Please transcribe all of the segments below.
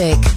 Music.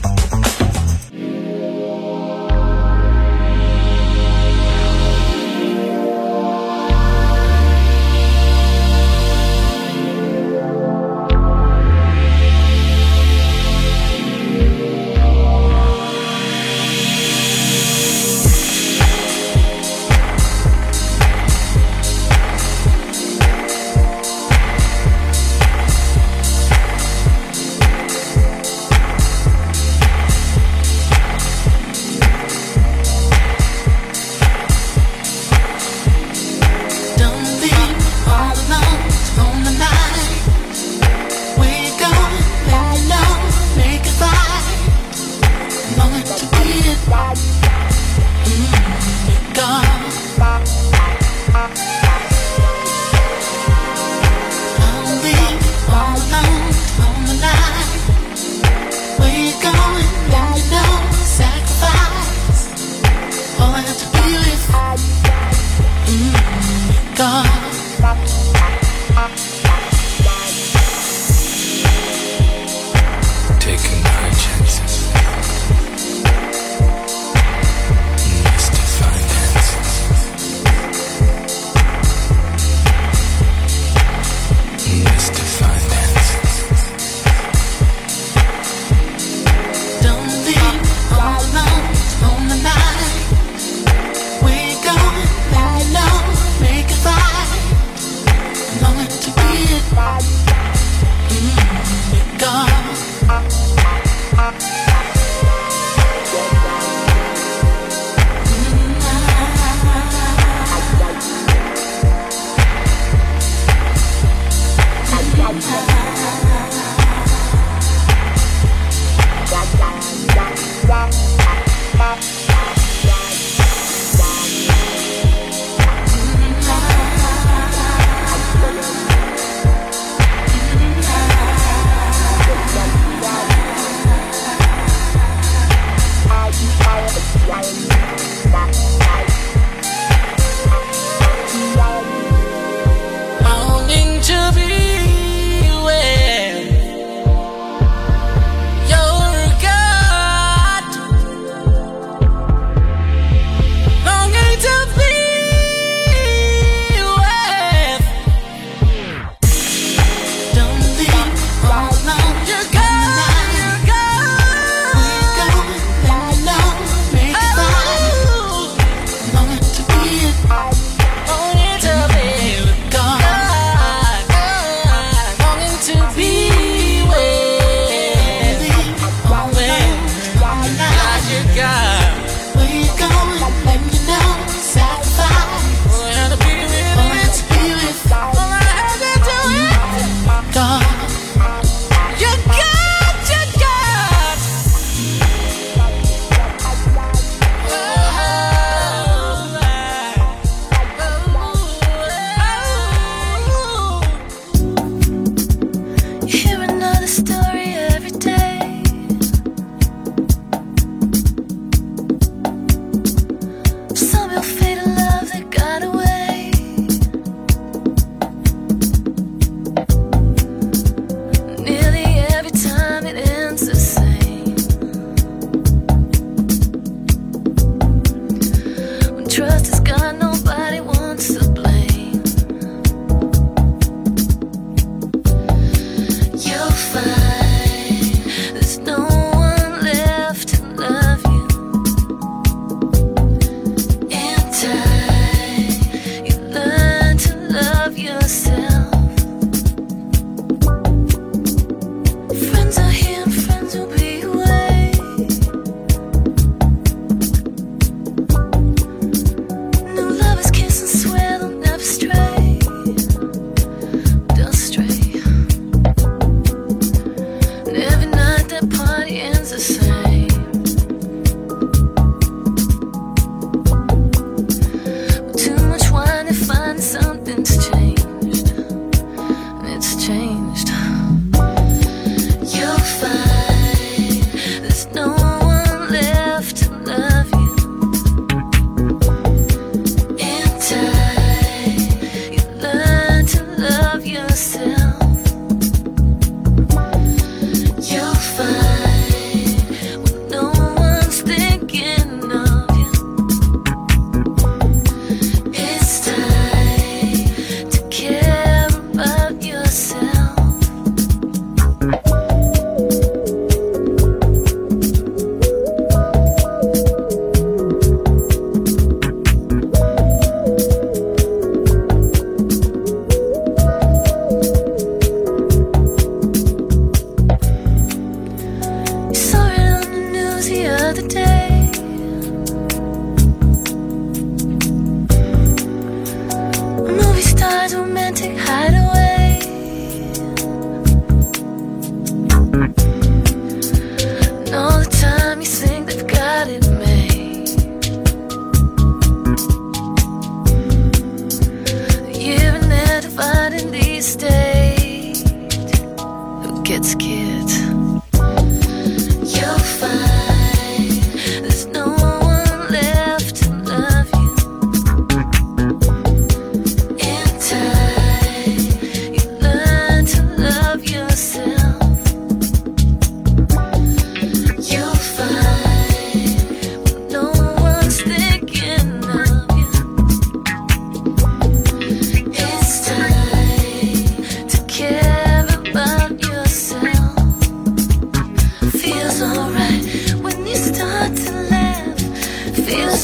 closed.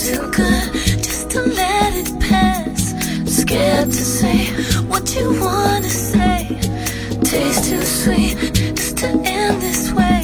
too good just to let it pass. Scared to say what you wanna say. Taste too sweet just to end this way.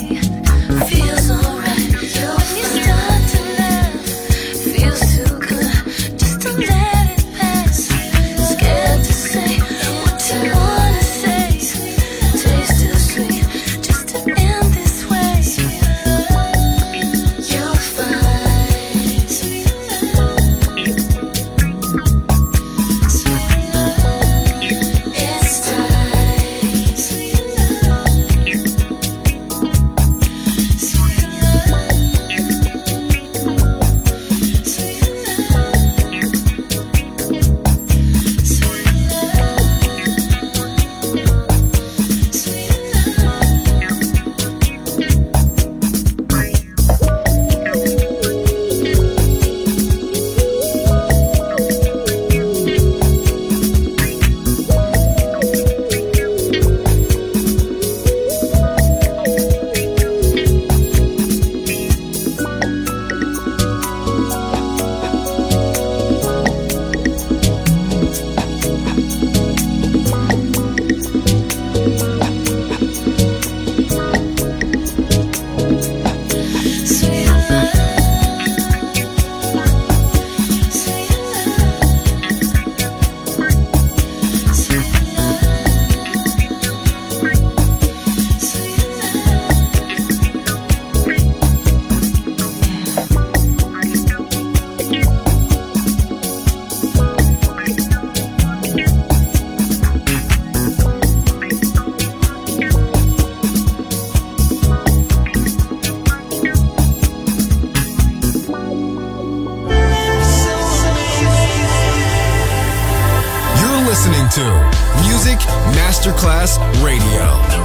Masterclass Radio.